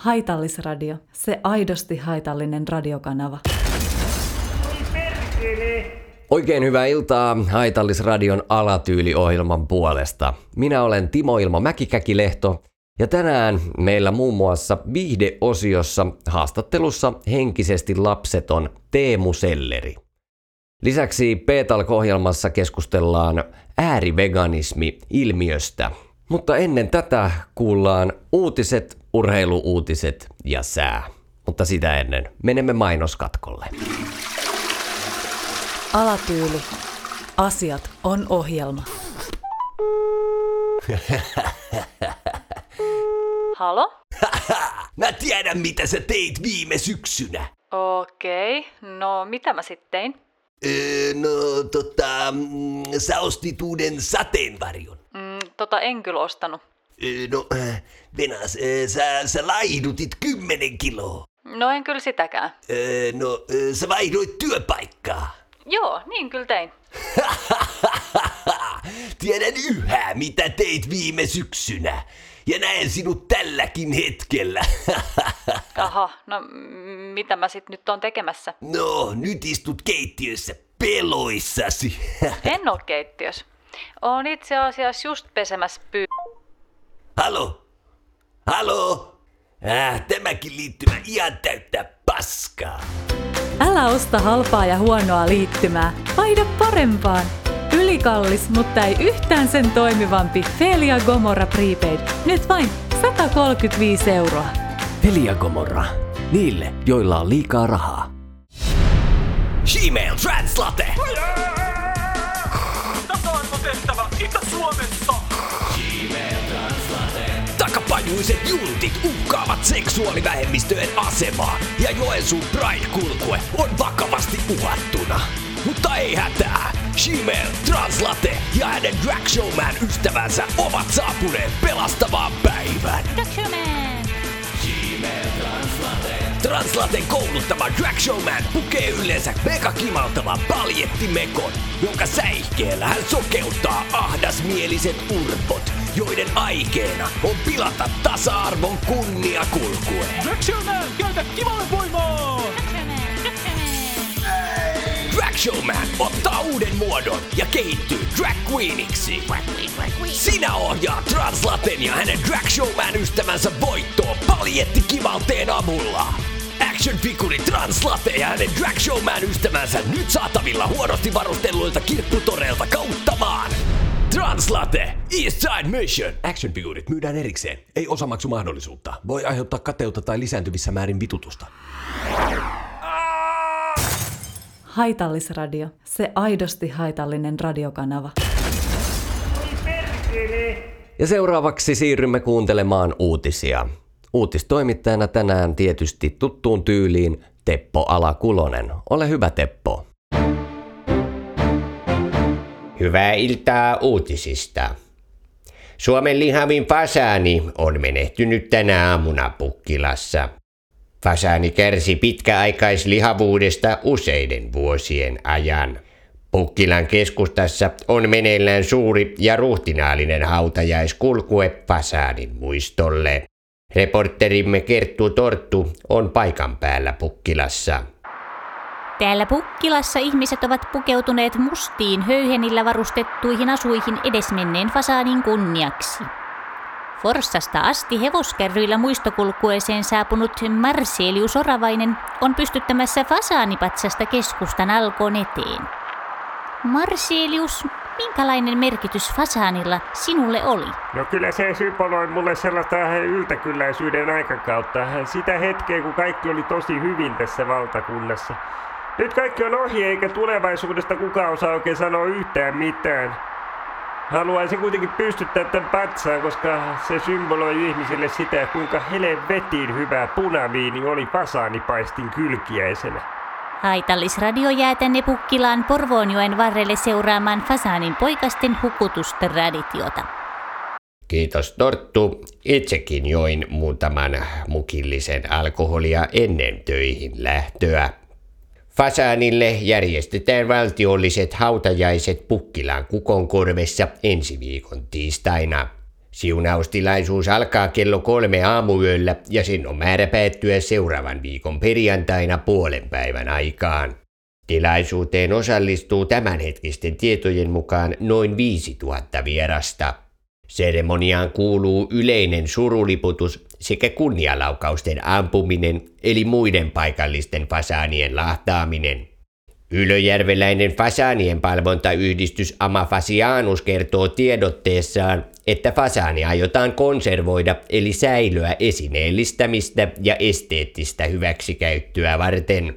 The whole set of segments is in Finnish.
Haitallisradio, se aidosti haitallinen radiokanava. Oikein hyvää iltaa Haitallisradion alatyyliohjelman puolesta. Minä olen Timo Ilmo Mäkikäkilehto ja tänään meillä muun muassa viihdeosiossa haastattelussa henkisesti lapseton Teemu Selleri. Lisäksi P-Talk-ohjelmassa keskustellaan ääriveganismi-ilmiöstä. Mutta ennen tätä kuullaan uutiset, urheiluuutiset ja sää. Mutta sitä ennen menemme mainoskatkolle. Alatyyli. Asiat on ohjelma. Halo? Mä tiedän, mitä sä teit viime syksynä. Okei, okay. no mitä mä sitten tein? Öö, no tota, mm, sä ostit uuden sateenvarjon. Mm, tota en kyllä ostanut. Öö, no, äh, Venas, äh, sä, sä laihdutit kymmenen kiloa. No en kyllä sitäkään. No, sä vaihdoit työpaikkaa. Joo, niin kyllä tein. Tiedän yhä, mitä teit viime syksynä. Ja näen sinut tälläkin hetkellä. Aha, no mitä mä sit nyt on tekemässä? no, nyt istut keittiössä peloissasi. En oo keittiössä. Oon itse asiassa just pesemässä pyy... Halo? Halo? Äh, tämäkin liittymä ihan täyttä paskaa. Älä osta halpaa ja huonoa liittymää. Vaihda parempaan. Ylikallis, mutta ei yhtään sen toimivampi Felia Gomorra Prepaid. Nyt vain 135 euroa. Telia Gomorra. Niille, joilla on liikaa rahaa. Gmail Translate! Tasa-arvotehtävä Itä-Suomessa. Takapajuiset juntit uhkaavat seksuaalivähemmistöjen asemaa ja Joensuun Pride-kulkue on vakavasti uhattuna. Mutta ei hätää. Gmail, Translate ja hänen Drag Showman ystävänsä ovat saapuneet pelastavaan päivään. Translaten kouluttama Drag Showman pukee yleensä mega kimaltavan paljettimekon, jonka säihkeellä hän sokeuttaa ahdasmieliset urpot, joiden aikeena on pilata tasa-arvon kunniakulkue. Drag Showman, käytä kivalle voimaa! Drag Showman ottaa uuden muodon ja kehittyy drag queeniksi. Sinä ohjaa Translaten ja hänen drag showman ystävänsä voittoon paljettikivalteen avulla. Action figuri Translate ja hänen drag showman ystävänsä nyt saatavilla huonosti varustelluilta kirpputoreilta kautta maan. Translate, Eastside Mission. Action figurit myydään erikseen. Ei osamaksumahdollisuutta. Voi aiheuttaa kateutta tai lisääntyvissä määrin vitutusta. Haitallisradio, se aidosti haitallinen radiokanava. Ja seuraavaksi siirrymme kuuntelemaan uutisia. Uutistoimittajana tänään tietysti tuttuun tyyliin Teppo Alakulonen. Ole hyvä Teppo. Hyvää iltaa uutisista. Suomen lihavin fasaani on menehtynyt tänä aamuna Pukkilassa. Fasaani kärsi pitkäaikaislihavuudesta useiden vuosien ajan. Pukkilan keskustassa on meneillään suuri ja ruhtinaallinen hautajaiskulkue fasaanin muistolle. Reporterimme Kerttu Torttu on paikan päällä Pukkilassa. Täällä Pukkilassa ihmiset ovat pukeutuneet mustiin höyhenillä varustettuihin asuihin edesmenneen fasaanin kunniaksi. Forssasta asti hevoskärryillä muistokulkueeseen saapunut Marselius Oravainen on pystyttämässä fasaanipatsasta keskustan alkoon eteen. Marselius, minkälainen merkitys fasaanilla sinulle oli? No kyllä se symboloi mulle sellaista yltäkylläisyyden aikakautta. Sitä hetkeä, kun kaikki oli tosi hyvin tässä valtakunnassa. Nyt kaikki on ohi, eikä tulevaisuudesta kukaan osaa oikein sanoa yhtään mitään. Haluaisin kuitenkin pystyttää tämän patsaan, koska se symboloi ihmisille sitä, kuinka helvetin hyvä punaviini oli fasaanipaistin kylkiäisenä. Haitallisradio jää tänne Pukkilaan Porvoonjoen varrelle seuraamaan fasaanin poikasten hukutustraditiota. Kiitos Torttu. Itsekin join muutaman mukillisen alkoholia ennen töihin lähtöä. Fasaanille järjestetään valtiolliset hautajaiset Pukkilan kukonkorvessa ensi viikon tiistaina. Siunaustilaisuus alkaa kello kolme aamuyöllä ja sen on määrä päättyä seuraavan viikon perjantaina puolen päivän aikaan. Tilaisuuteen osallistuu tämänhetkisten tietojen mukaan noin 5000 vierasta. Seremoniaan kuuluu yleinen suruliputus sekä kunnialaukausten ampuminen eli muiden paikallisten fasaanien lahtaaminen. Ylöjärveläinen fasaanien palvontayhdistys Amafasianus kertoo tiedotteessaan, että fasaani aiotaan konservoida eli säilyä esineellistämistä ja esteettistä hyväksikäyttöä varten.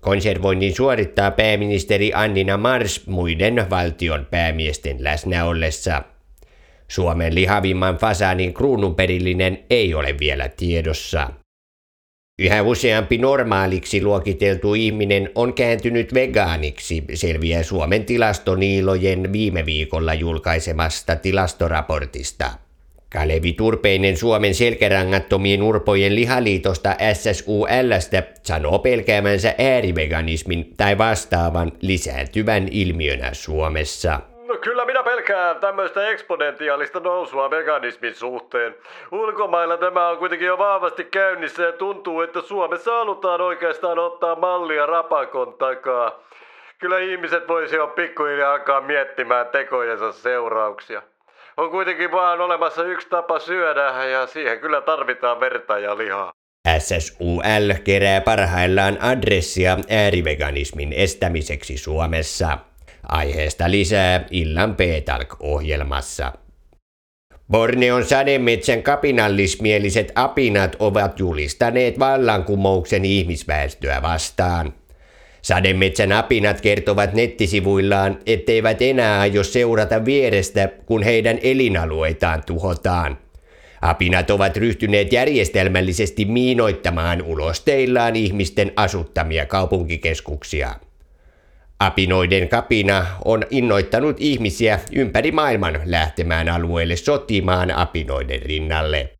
Konservoinnin suorittaa pääministeri Annina Mars muiden valtion päämiesten läsnä ollessa. Suomen lihavimman fasaanin kruununperillinen ei ole vielä tiedossa. Yhä useampi normaaliksi luokiteltu ihminen on kääntynyt vegaaniksi, selviää Suomen tilastoniilojen viime viikolla julkaisemasta tilastoraportista. Kalevi Turpeinen Suomen selkärangattomien urpojen lihaliitosta SSULstä sanoo pelkäämänsä ääriveganismin tai vastaavan lisääntyvän ilmiönä Suomessa. No kyllä minä pelkään tämmöistä eksponentiaalista nousua veganismin suhteen. Ulkomailla tämä on kuitenkin jo vahvasti käynnissä ja tuntuu, että Suomessa halutaan oikeastaan ottaa mallia rapakon takaa. Kyllä ihmiset voisivat pikkuhiljaa alkaa miettimään tekojensa seurauksia. On kuitenkin vaan olemassa yksi tapa syödä ja siihen kyllä tarvitaan verta ja lihaa. SSUL kerää parhaillaan adressia ääriveganismin estämiseksi Suomessa. Aiheesta lisää illan Petalk-ohjelmassa. Borneon sademetsän kapinallismieliset apinat ovat julistaneet vallankumouksen ihmisväestöä vastaan. Sademetsän apinat kertovat nettisivuillaan, etteivät enää aio seurata vierestä, kun heidän elinalueitaan tuhotaan. Apinat ovat ryhtyneet järjestelmällisesti miinoittamaan ulosteillaan ihmisten asuttamia kaupunkikeskuksia. Apinoiden kapina on innoittanut ihmisiä ympäri maailman lähtemään alueelle sotimaan apinoiden rinnalle.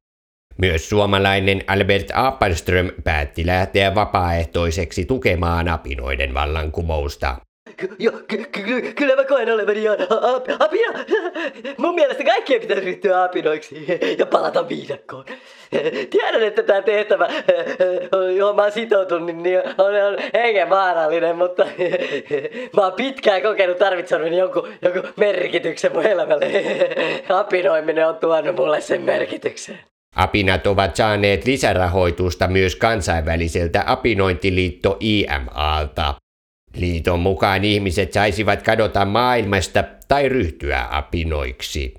Myös suomalainen Albert Apelström päätti lähteä vapaaehtoiseksi tukemaan apinoiden vallankumousta. Ky- ky- kyllä mä koen olevani ihan apina. Mun mielestä kaikkien pitäisi ryhtyä apinoiksi ja palata viidakkoon. Tiedän, että tämä tehtävä, johon mä oon sitoutunut, niin on, on hengenvaarallinen, mutta mä oon pitkään kokenut tarvitsevani jonkun, jonkun merkityksen mun elämälle. Apinoiminen on tuonut mulle sen merkityksen. Apinat ovat saaneet lisärahoitusta myös kansainväliseltä apinointiliitto IMAlta. Liiton mukaan ihmiset saisivat kadota maailmasta tai ryhtyä apinoiksi.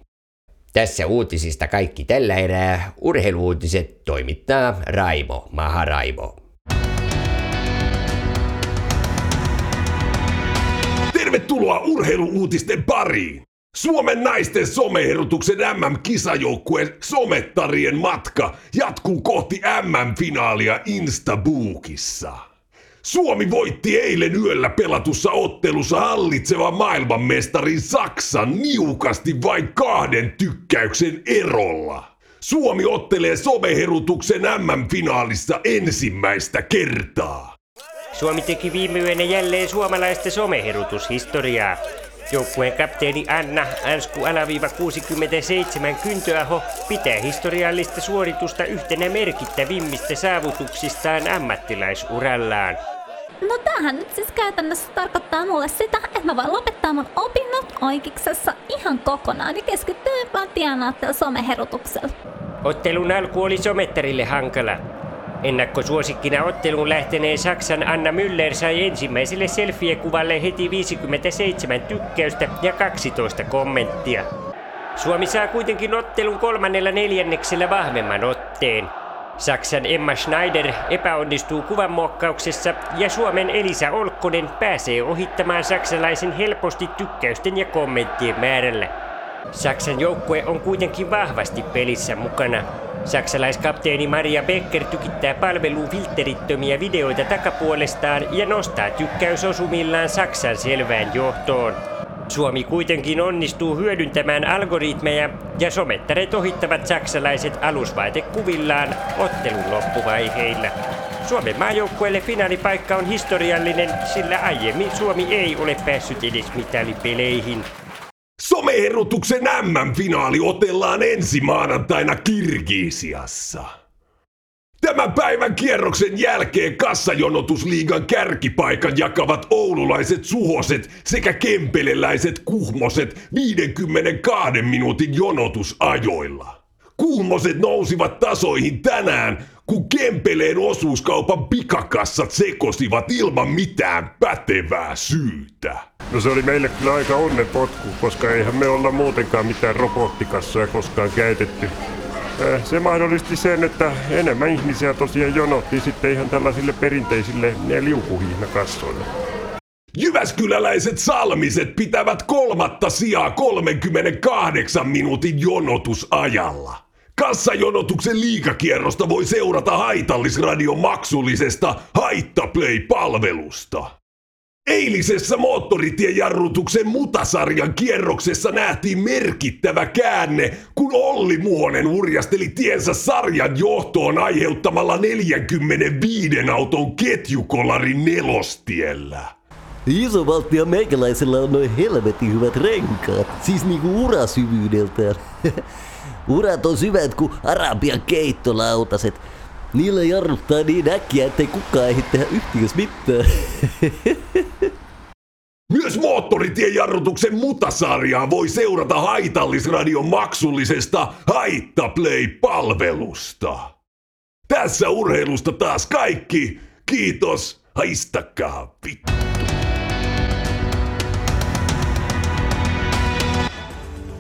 Tässä uutisista kaikki tällä erää. Urheiluutiset toimittaa Raimo Maharaivo. Tervetuloa urheiluuutisten pariin! Suomen naisten someherutuksen MM-kisajoukkueen somettarien matka jatkuu kohti MM-finaalia Instabookissa. Suomi voitti eilen yöllä pelatussa ottelussa hallitsevan maailmanmestarin Saksan niukasti vain kahden tykkäyksen erolla. Suomi ottelee someherutuksen MM-finaalissa ensimmäistä kertaa. Suomi teki viime yönä jälleen suomalaista someherutushistoriaa. Joukkueen kapteeni Anna Ansku alaviiva 67 Kyntöaho pitää historiallista suoritusta yhtenä merkittävimmistä saavutuksistaan ammattilaisurallaan. No tämähän nyt siis käytännössä tarkoittaa mulle sitä, että mä voin lopettaa mun opinnot oikeiksessa ihan kokonaan ja keskittyä vaan tienaattelu someherutuksella. Ottelun alku oli somettarille hankala. Ennakkosuosikkina otteluun lähteneen Saksan Anna Müller sai ensimmäiselle selfie-kuvalle heti 57 tykkäystä ja 12 kommenttia. Suomi saa kuitenkin ottelun kolmannella neljänneksellä vahvemman otteen. Saksan Emma Schneider epäonnistuu kuvanmuokkauksessa ja Suomen Elisa Olkkonen pääsee ohittamaan saksalaisen helposti tykkäysten ja kommenttien määrällä. Saksan joukkue on kuitenkin vahvasti pelissä mukana. Saksalaiskapteeni Maria Becker tykittää palveluun filterittömiä videoita takapuolestaan ja nostaa tykkäysosumillaan Saksan selvään johtoon. Suomi kuitenkin onnistuu hyödyntämään algoritmeja ja somettareet ohittavat saksalaiset alusvaatekuvillaan ottelun loppuvaiheilla. Suomen maajoukkueelle finaalipaikka on historiallinen, sillä aiemmin Suomi ei ole päässyt edes mitalipeleihin. Some Someherutuksen MM-finaali otellaan ensi maanantaina Kirgiisiassa. Tämän päivän kierroksen jälkeen kassajonotusliigan kärkipaikan jakavat oululaiset suhoset sekä kempeleläiset kuhmoset 52 minuutin jonotusajoilla. Kuhmoset nousivat tasoihin tänään, kun Kempeleen osuuskaupan pikakassat sekosivat ilman mitään pätevää syytä. No se oli meille kyllä aika onnenpotku, koska eihän me olla muutenkaan mitään robottikassoja koskaan käytetty. Äh, Se mahdollisti sen, että enemmän ihmisiä tosiaan jonotti sitten ihan tällaisille perinteisille liukuhihnakassoille. Jyväskyläläiset salmiset pitävät kolmatta sijaa 38 minuutin jonotusajalla. Kassajonotuksen liikakierrosta voi seurata haitallisradion maksullisesta Haittaplay-palvelusta. Eilisessä moottoritiejarrutuksen mutasarjan kierroksessa nähtiin merkittävä käänne, kun Olli Muonen urjasteli tiensä sarjan johtoon aiheuttamalla 45 auton ketjukolarin nelostiellä. Iso valtia meikäläisellä on noin helvetin hyvät renkaat. Siis niinku urasyvyydeltään. Urat on syvät kuin Arabian keittolautaset. Niillä jarruttaa niin äkkiä, ettei kukaan ehdi tehdä yhtikäs mitään. Myös moottoritiejarrutuksen mutasarjaa voi seurata haitallisradion maksullisesta Haittaplay-palvelusta. Tässä urheilusta taas kaikki. Kiitos. Haistakaa vittu.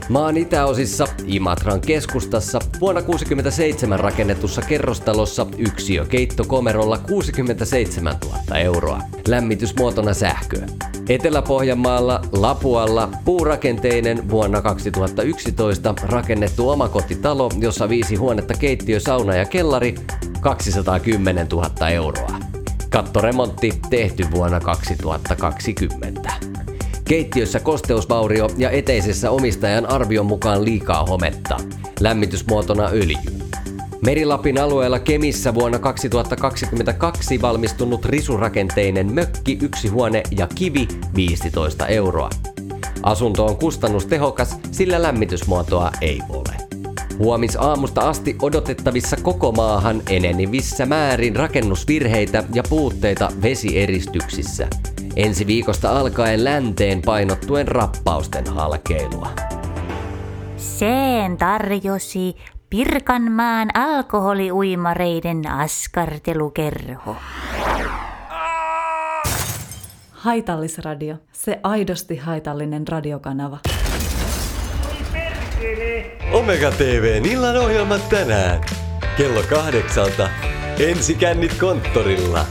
Maan itäosissa Imatran keskustassa vuonna 1967 rakennetussa kerrostalossa yksiö keittokomerolla 67 000 euroa. Lämmitysmuotona sähköä. Etelä-Pohjanmaalla Lapualla puurakenteinen vuonna 2011 rakennettu omakotitalo, jossa viisi huonetta, keittiö, sauna ja kellari 210 000 euroa. Kattoremontti tehty vuonna 2020. Keittiössä kosteusvaurio ja eteisessä omistajan arvion mukaan liikaa hometta. Lämmitysmuotona öljy. Merilapin alueella Kemissä vuonna 2022 valmistunut risurakenteinen mökki, yksi huone ja kivi 15 euroa. Asunto on kustannustehokas, sillä lämmitysmuotoa ei ole. Huomis aamusta asti odotettavissa koko maahan enenevissä määrin rakennusvirheitä ja puutteita vesieristyksissä. Ensi viikosta alkaen länteen painottuen rappausten halkeilua. Seen tarjosi Pirkanmaan alkoholiuimareiden askartelukerho. Haitallisradio. Se aidosti haitallinen radiokanava. Omega TVn illan ohjelmat tänään. Kello kahdeksalta. Ensikännit konttorilla.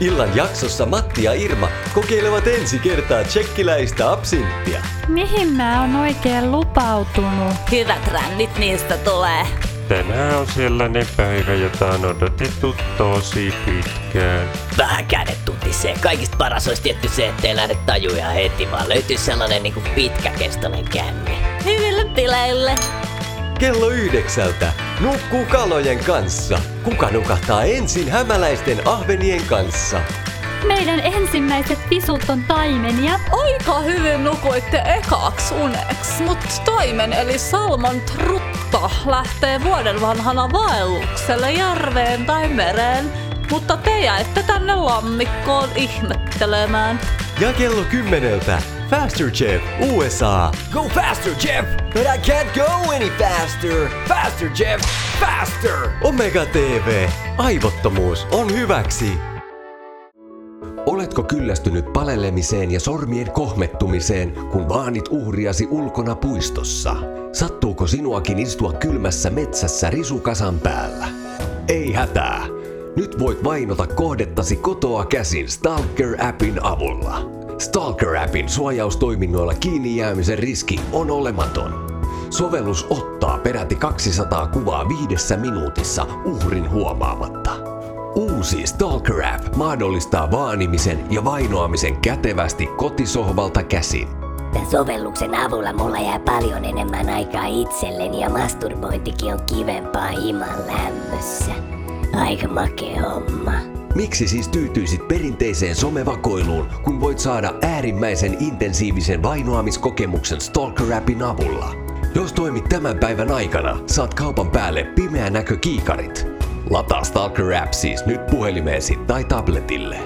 Illan jaksossa Matti ja Irma kokeilevat ensi kertaa tsekkiläistä absinttia. Mihin mä oon oikein lupautunut? Hyvät rännit niistä tulee. Tänään on sellainen päivä, jota on odotettu tosi pitkään. Vähän kädet tuntisee. Kaikista paras olisi tietty se, ettei lähde tajuja heti, vaan löytyy sellainen niinku pitkäkestoinen känni. Hyville bileille! Kello yhdeksältä. Nukkuu kalojen kanssa. Kuka nukahtaa ensin hämäläisten ahvenien kanssa? Meidän ensimmäiset visut on taimenia. Aika hyvin nukuitte ekaks uneks, mut taimen eli Salmon trutta lähtee vuoden vanhana vaellukselle järveen tai mereen, mutta te jäitte tänne lammikkoon ihmettelemään. Ja kello kymmeneltä. Faster Chef USA. Go faster, Jeff! But I can't go any faster! Faster, Jeff! Faster! Omega TV. Aivottomuus on hyväksi. Oletko kyllästynyt palelemiseen ja sormien kohmettumiseen, kun vaanit uhriasi ulkona puistossa? Sattuuko sinuakin istua kylmässä metsässä risukasan päällä? Ei hätää! Nyt voit vainota kohdettasi kotoa käsin Stalker-appin avulla. Stalker-appin suojaustoiminnoilla kiinni jäämisen riski on olematon. Sovellus ottaa peräti 200 kuvaa viidessä minuutissa uhrin huomaamatta. Uusi Stalker App mahdollistaa vaanimisen ja vainoamisen kätevästi kotisohvalta käsin. Tämän sovelluksen avulla mulla jää paljon enemmän aikaa itselleni ja masturbointikin on kivempaa himan lämmössä. Aika makea homma. Miksi siis tyytyisit perinteiseen somevakoiluun, kun voit saada äärimmäisen intensiivisen vainoamiskokemuksen Stalker Appin avulla? Jos toimit tämän päivän aikana, saat kaupan päälle pimeä näkökiikarit. Lataa Stalker App siis nyt puhelimeesi tai tabletille.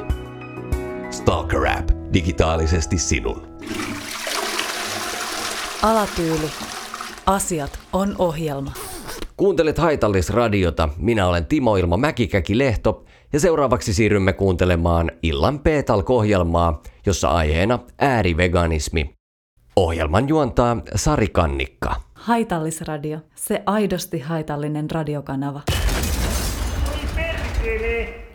Stalker App. Digitaalisesti sinun. Alatyyli. Asiat on ohjelma. Kuuntelet Haitallisradiota. Minä olen Timo Ilma Mäkikäki-Lehto ja seuraavaksi siirrymme kuuntelemaan Illan P-Talk-ohjelmaa, jossa aiheena ääriveganismi. Ohjelman juontaa Sari Kannikka. Haitallisradio. Se aidosti haitallinen radiokanava.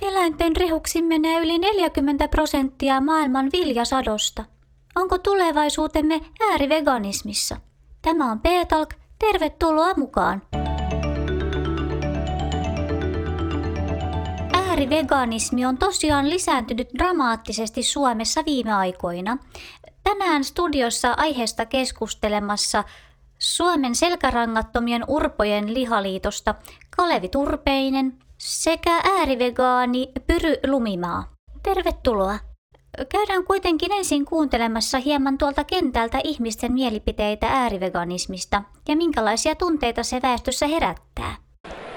Eläinten rehuksiin menee yli 40 prosenttia maailman viljasadosta. Onko tulevaisuutemme ääriveganismissa? Tämä on P-Talk. Tervetuloa mukaan! Ääriveganismi on tosiaan lisääntynyt dramaattisesti Suomessa viime aikoina. Tänään studiossa aiheesta keskustelemassa Suomen selkärangattomien urpojen lihaliitosta Kalevi Turpeinen sekä äärivegaani Pyry Lumimaa. Tervetuloa! Käydään kuitenkin ensin kuuntelemassa hieman tuolta kentältä ihmisten mielipiteitä ääriveganismista ja minkälaisia tunteita se väestössä herättää.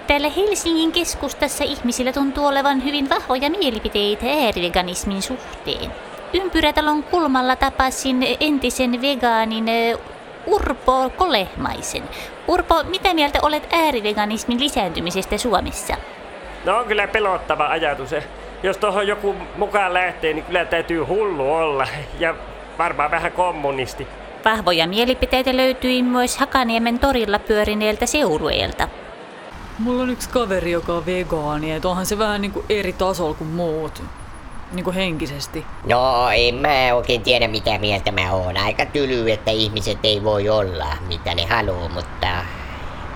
Täällä Helsingin keskustassa ihmisillä tuntuu olevan hyvin vahvoja mielipiteitä ääriveganismin suhteen. Ympyrätalon kulmalla tapasin entisen vegaanin Urpo Kolehmaisen. Urpo, mitä mieltä olet ääriveganismin lisääntymisestä Suomessa? No on kyllä pelottava ajatus. Jos tuohon joku mukaan lähtee, niin kyllä täytyy hullu olla. Ja varmaan vähän kommunisti. Vahvoja mielipiteitä löytyi myös Hakaniemen torilla pyörineeltä seurueelta. Mulla on yksi kaveri, joka on vegaani, että onhan se vähän niinku eri tasolla kuin muut. Niinku henkisesti. No, en mä oikein tiedä mitä mieltä mä oon. Aika tyly, että ihmiset ei voi olla mitä ne haluaa, mutta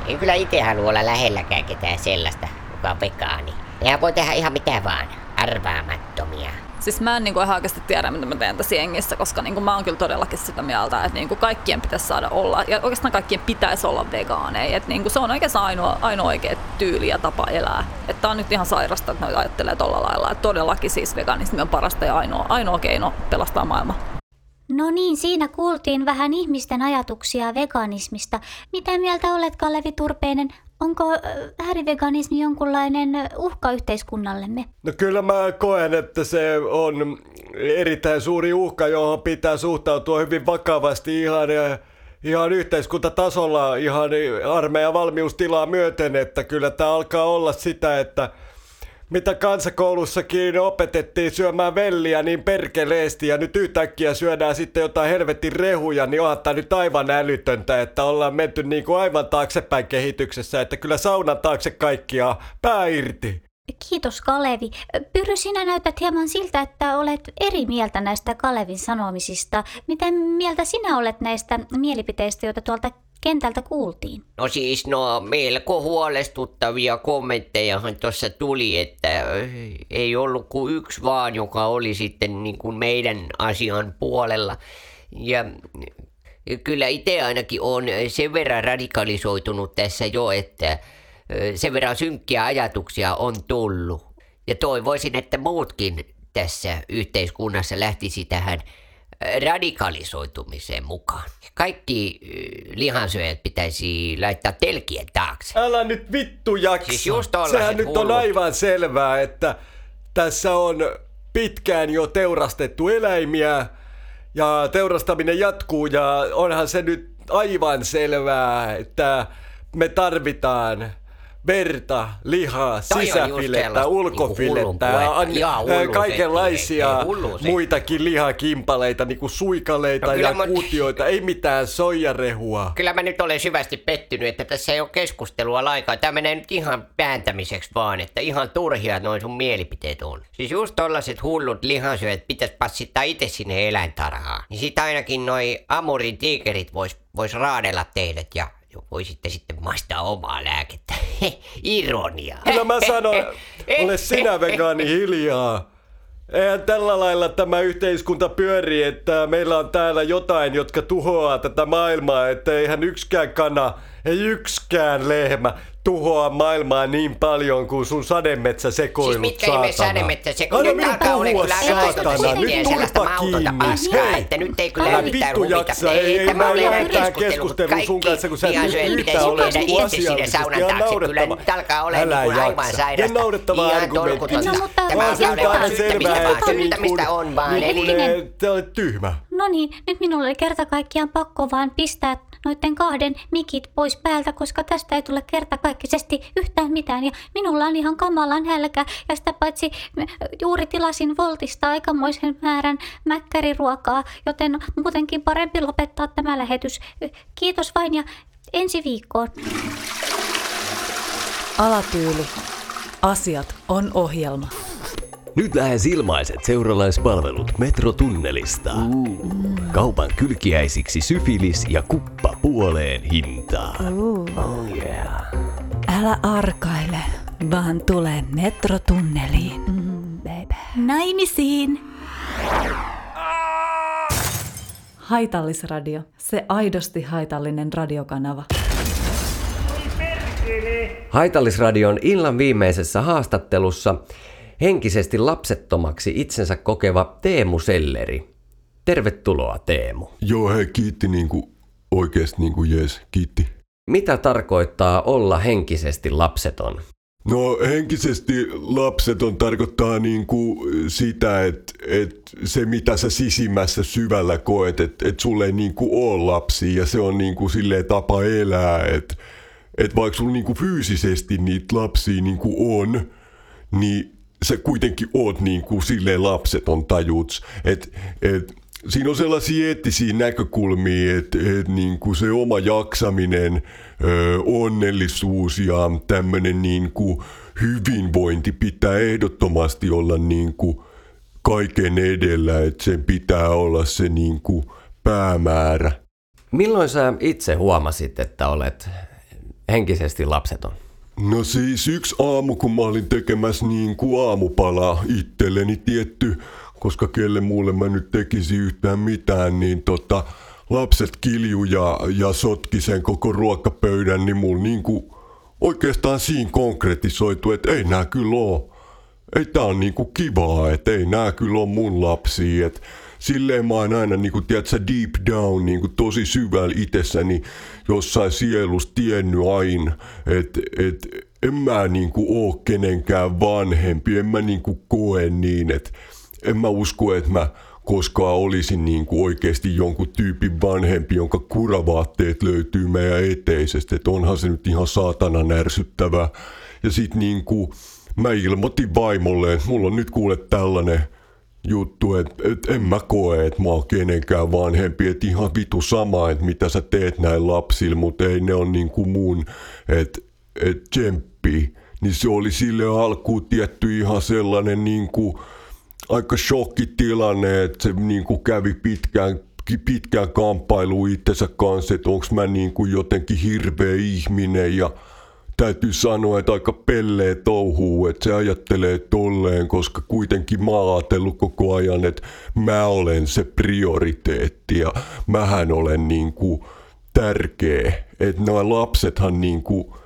en kyllä itse halua olla lähelläkään ketään sellaista, joka on vegaani. Nehän voi tehdä ihan mitä vaan, arvaamattomia. Siis mä en niinku ihan oikeasti tiedä, mitä mä teen tässä jengissä, koska niinku mä oon kyllä todellakin sitä mieltä, että niinku kaikkien pitäisi saada olla, ja oikeastaan kaikkien pitäisi olla vegaaneja. Että niinku se on oikeastaan ainoa, ainoa oikea tyyli ja tapa elää. Että on nyt ihan sairasta, että ne ajattelee tolla lailla. Että todellakin siis veganismi on parasta ja ainoa, ainoa keino pelastaa maailma. No niin, siinä kuultiin vähän ihmisten ajatuksia veganismista. Mitä mieltä olet, Kalevi Turpeinen? Onko ääriveganismi jonkunlainen uhka yhteiskunnallemme? No kyllä mä koen, että se on erittäin suuri uhka, johon pitää suhtautua hyvin vakavasti ihan, ihan yhteiskuntatasolla, ihan armeijan valmiustilaa myöten, että kyllä tämä alkaa olla sitä, että mitä kansakoulussakin opetettiin syömään velliä niin perkeleesti ja nyt yhtäkkiä syödään sitten jotain helvetin rehuja, niin onhan tämä nyt aivan älytöntä, että ollaan menty niin kuin aivan taaksepäin kehityksessä, että kyllä saunan taakse kaikkia pää irti. Kiitos Kalevi. Pyry, sinä näytät hieman siltä, että olet eri mieltä näistä Kalevin sanomisista. Mitä mieltä sinä olet näistä mielipiteistä, joita tuolta kentältä kuultiin? No siis no melko huolestuttavia kommenttejahan tuossa tuli, että ei ollut kuin yksi vaan, joka oli sitten niin kuin meidän asian puolella. Ja kyllä itse ainakin on sen verran radikalisoitunut tässä jo, että sen verran synkkiä ajatuksia on tullut. Ja toivoisin, että muutkin tässä yhteiskunnassa lähtisi tähän radikalisoitumiseen mukaan. Kaikki lihansyöjät pitäisi laittaa telkien taakse. Älä nyt vittu jaksa. Siis just Sehän nyt hullut. on aivan selvää, että tässä on pitkään jo teurastettu eläimiä ja teurastaminen jatkuu ja onhan se nyt aivan selvää, että me tarvitaan verta, lihaa, sisäfilettä, ulkofilettä, niinku ää, hullu kaikenlaisia ei muitakin lihakimpaleita, niinku suikaleita No ja mä- kuutioita, ei mitään soijarehua. Kyllä mä nyt olen syvästi pettynyt, että tässä ei ole keskustelua lainkaan. Tämä menee nyt ihan pääntämiseksi vaan, että ihan turhia noin sun mielipiteet on. Siis just tollaset hullut lihansyöjät pitäisi passittaa itse sinne eläintarhaan. Niin sit ainakin noi Amurin tiikerit vois, vois raadella teidät ja voisitte sitten maistaa omaa lääkettä. Ironia. Kyllä mä sanon, ole sinä vegaani hiljaa. Eihän tällä lailla tämä yhteiskunta pyöri, että meillä on täällä jotain, jotka tuhoaa tätä maailmaa, että eihän yksikään kana ei yksikään lehmä tuhoa maailmaa niin paljon kuin sun sademetsä sekoilut, Siis mitkä ihme saatana. sademetsä se, kun Anna nyt minun alkaa ole puhua, saatana. Nyt mautonta kiinni. Hei. että nyt ei kyllä Älä mitään vittu jaksa, ei, ei, mä oli en ihan yhtään keskustelu, keskustelua sun kanssa, kun sä et nyt yhtään ole asiallisesti. saunan Ihan taakse. Kyllä naurettava. nyt alkaa olemaan Älä niin kuin aivan jaksa. sairasta. Ja naurettava argumentti. No, mutta Tämä siis ihan olemaan aivan selvää, että niin on vaan. niin kuin tyhmä. No niin, nyt minulle oli kerta kaikkiaan pakko vaan pistää noiden kahden mikit pois päältä, koska tästä ei tule kertakaikkisesti yhtään mitään. Ja minulla on ihan kamalan nälkä ja sitä paitsi mm, juuri tilasin Voltista aikamoisen määrän mäkkäriruokaa, joten muutenkin parempi lopettaa tämä lähetys. Kiitos vain ja ensi viikkoon. Alatyyli. Asiat on ohjelma. Nyt lähes ilmaiset seuralaispalvelut metrotunnelista. Kaupan kylkiäisiksi syfilis ja kuppa puoleen hintaan. Oh yeah. Älä arkaile, vaan tule metrotunneliin. Mm, baby. Naimisiin! Haitallisradio. Se aidosti haitallinen radiokanava. Haitallisradion illan viimeisessä haastattelussa henkisesti lapsettomaksi itsensä kokeva Teemu Selleri. Tervetuloa Teemu. Joo, hei, kiitti niinku, oikeesti niinku jees, kiitti. Mitä tarkoittaa olla henkisesti lapseton? No henkisesti lapseton tarkoittaa niinku sitä, että et se mitä sä sisimmässä syvällä koet, että et sulle ei niinku ole lapsia ja se on niinku silleen tapa elää, että et vaikka sulla niinku fyysisesti niitä lapsia niinku on, niin sä kuitenkin oot niinku silleen lapseton tajuts. Et, et, siinä on sellaisia eettisiä näkökulmia, että et niinku se oma jaksaminen, ö, onnellisuus ja tämmönen niinku hyvinvointi pitää ehdottomasti olla niinku kaiken edellä, että sen pitää olla se niinku päämäärä. Milloin sä itse huomasit, että olet henkisesti lapseton? No siis yksi aamu, kun mä olin tekemässä niin kuin aamupalaa itselleni tietty, koska kelle muulle mä nyt tekisin yhtään mitään, niin tota, lapset kilju ja, ja sotki sen koko ruokapöydän, niin mulla niin kuin oikeastaan siinä konkretisoitu, että ei nää kyllä oo. Ei tää on niinku kivaa, että ei nää kyllä on mun lapsia, että silleen mä oon aina niinku, tiedätkö, deep down, niinku tosi syvällä itsessäni jossain sielussa tiennyt aina, että et, en mä niinku oo kenenkään vanhempi, en mä niinku koe niin, että en mä usko, että mä koskaan olisin niinku oikeasti jonkun tyypin vanhempi, jonka kuravaatteet löytyy meidän eteisestä, että onhan se nyt ihan saatana närsyttävää. Ja sit niinku, mä ilmoitin vaimolle, että mulla on nyt kuule tällainen juttu, että et en mä koe, että mä oon kenenkään vanhempi, että ihan vitu sama, että mitä sä teet näin lapsilla, mutta ei ne on niinku mun, että et tsemppi. Niin se oli sille alkuun tietty ihan sellainen niinku, aika shokkitilanne, että se niinku kävi pitkään pitkään kamppailu itsensä kanssa, että onks mä niinku jotenkin hirveä ihminen ja täytyy sanoa, että aika pellee touhuu, että se ajattelee tolleen, koska kuitenkin mä oon ajatellut koko ajan, että mä olen se prioriteetti ja mähän olen niinku tärkeä. Että nämä lapsethan niinku,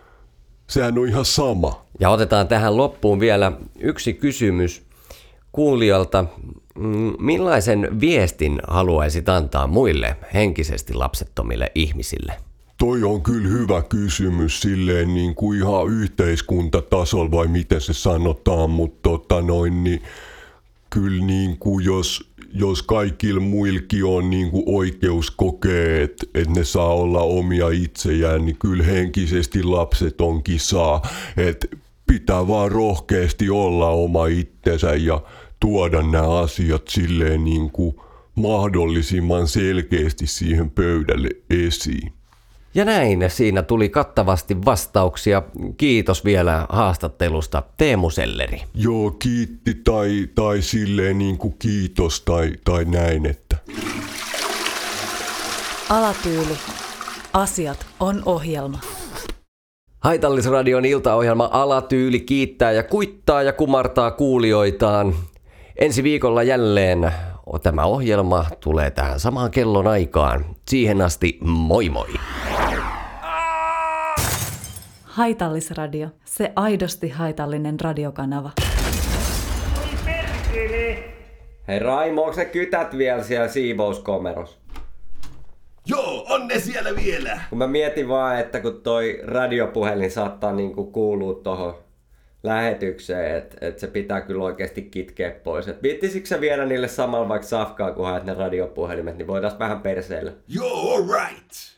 sehän on ihan sama. Ja otetaan tähän loppuun vielä yksi kysymys kuulijalta. Mm, Millaisen viestin haluaisit antaa muille henkisesti lapsettomille ihmisille? Toi on kyllä hyvä kysymys silleen niin kuin ihan yhteiskuntatasolla vai miten se sanotaan, mutta tota noin, niin kyllä niin kuin jos, jos kaikilla muilkin on niin kuin oikeus kokea, että, että ne saa olla omia itsejään, niin kyllä henkisesti lapset onkin saa. Että pitää vaan rohkeasti olla oma itsensä ja tuoda nämä asiat silleen niin kuin mahdollisimman selkeästi siihen pöydälle esiin. Ja näin siinä tuli kattavasti vastauksia. Kiitos vielä haastattelusta Teemu Selleri. Joo, kiitti tai, tai silleen niin kuin kiitos tai, tai näin, että Alatyyli. Asiat on ohjelma. Haitallisradion iltaohjelma Alatyyli kiittää ja kuittaa ja kumartaa kuulijoitaan. Ensi viikolla jälleen tämä ohjelma tulee tähän samaan kellon aikaan. Siihen asti moi moi! Haitallisradio, se aidosti haitallinen radiokanava. Hei Raimo, onko ne kytät vielä siellä siivouskomeros? Joo, on ne siellä vielä. Kun mä mietin vaan, että kun toi radiopuhelin saattaa niinku kuulua tohon lähetykseen, että et se pitää kyllä oikeasti kitkeä pois. Et viittisikö sä viedä niille samalla vaikka safkaa, kun haet ne radiopuhelimet, niin voidaan vähän perseillä. Joo, alright.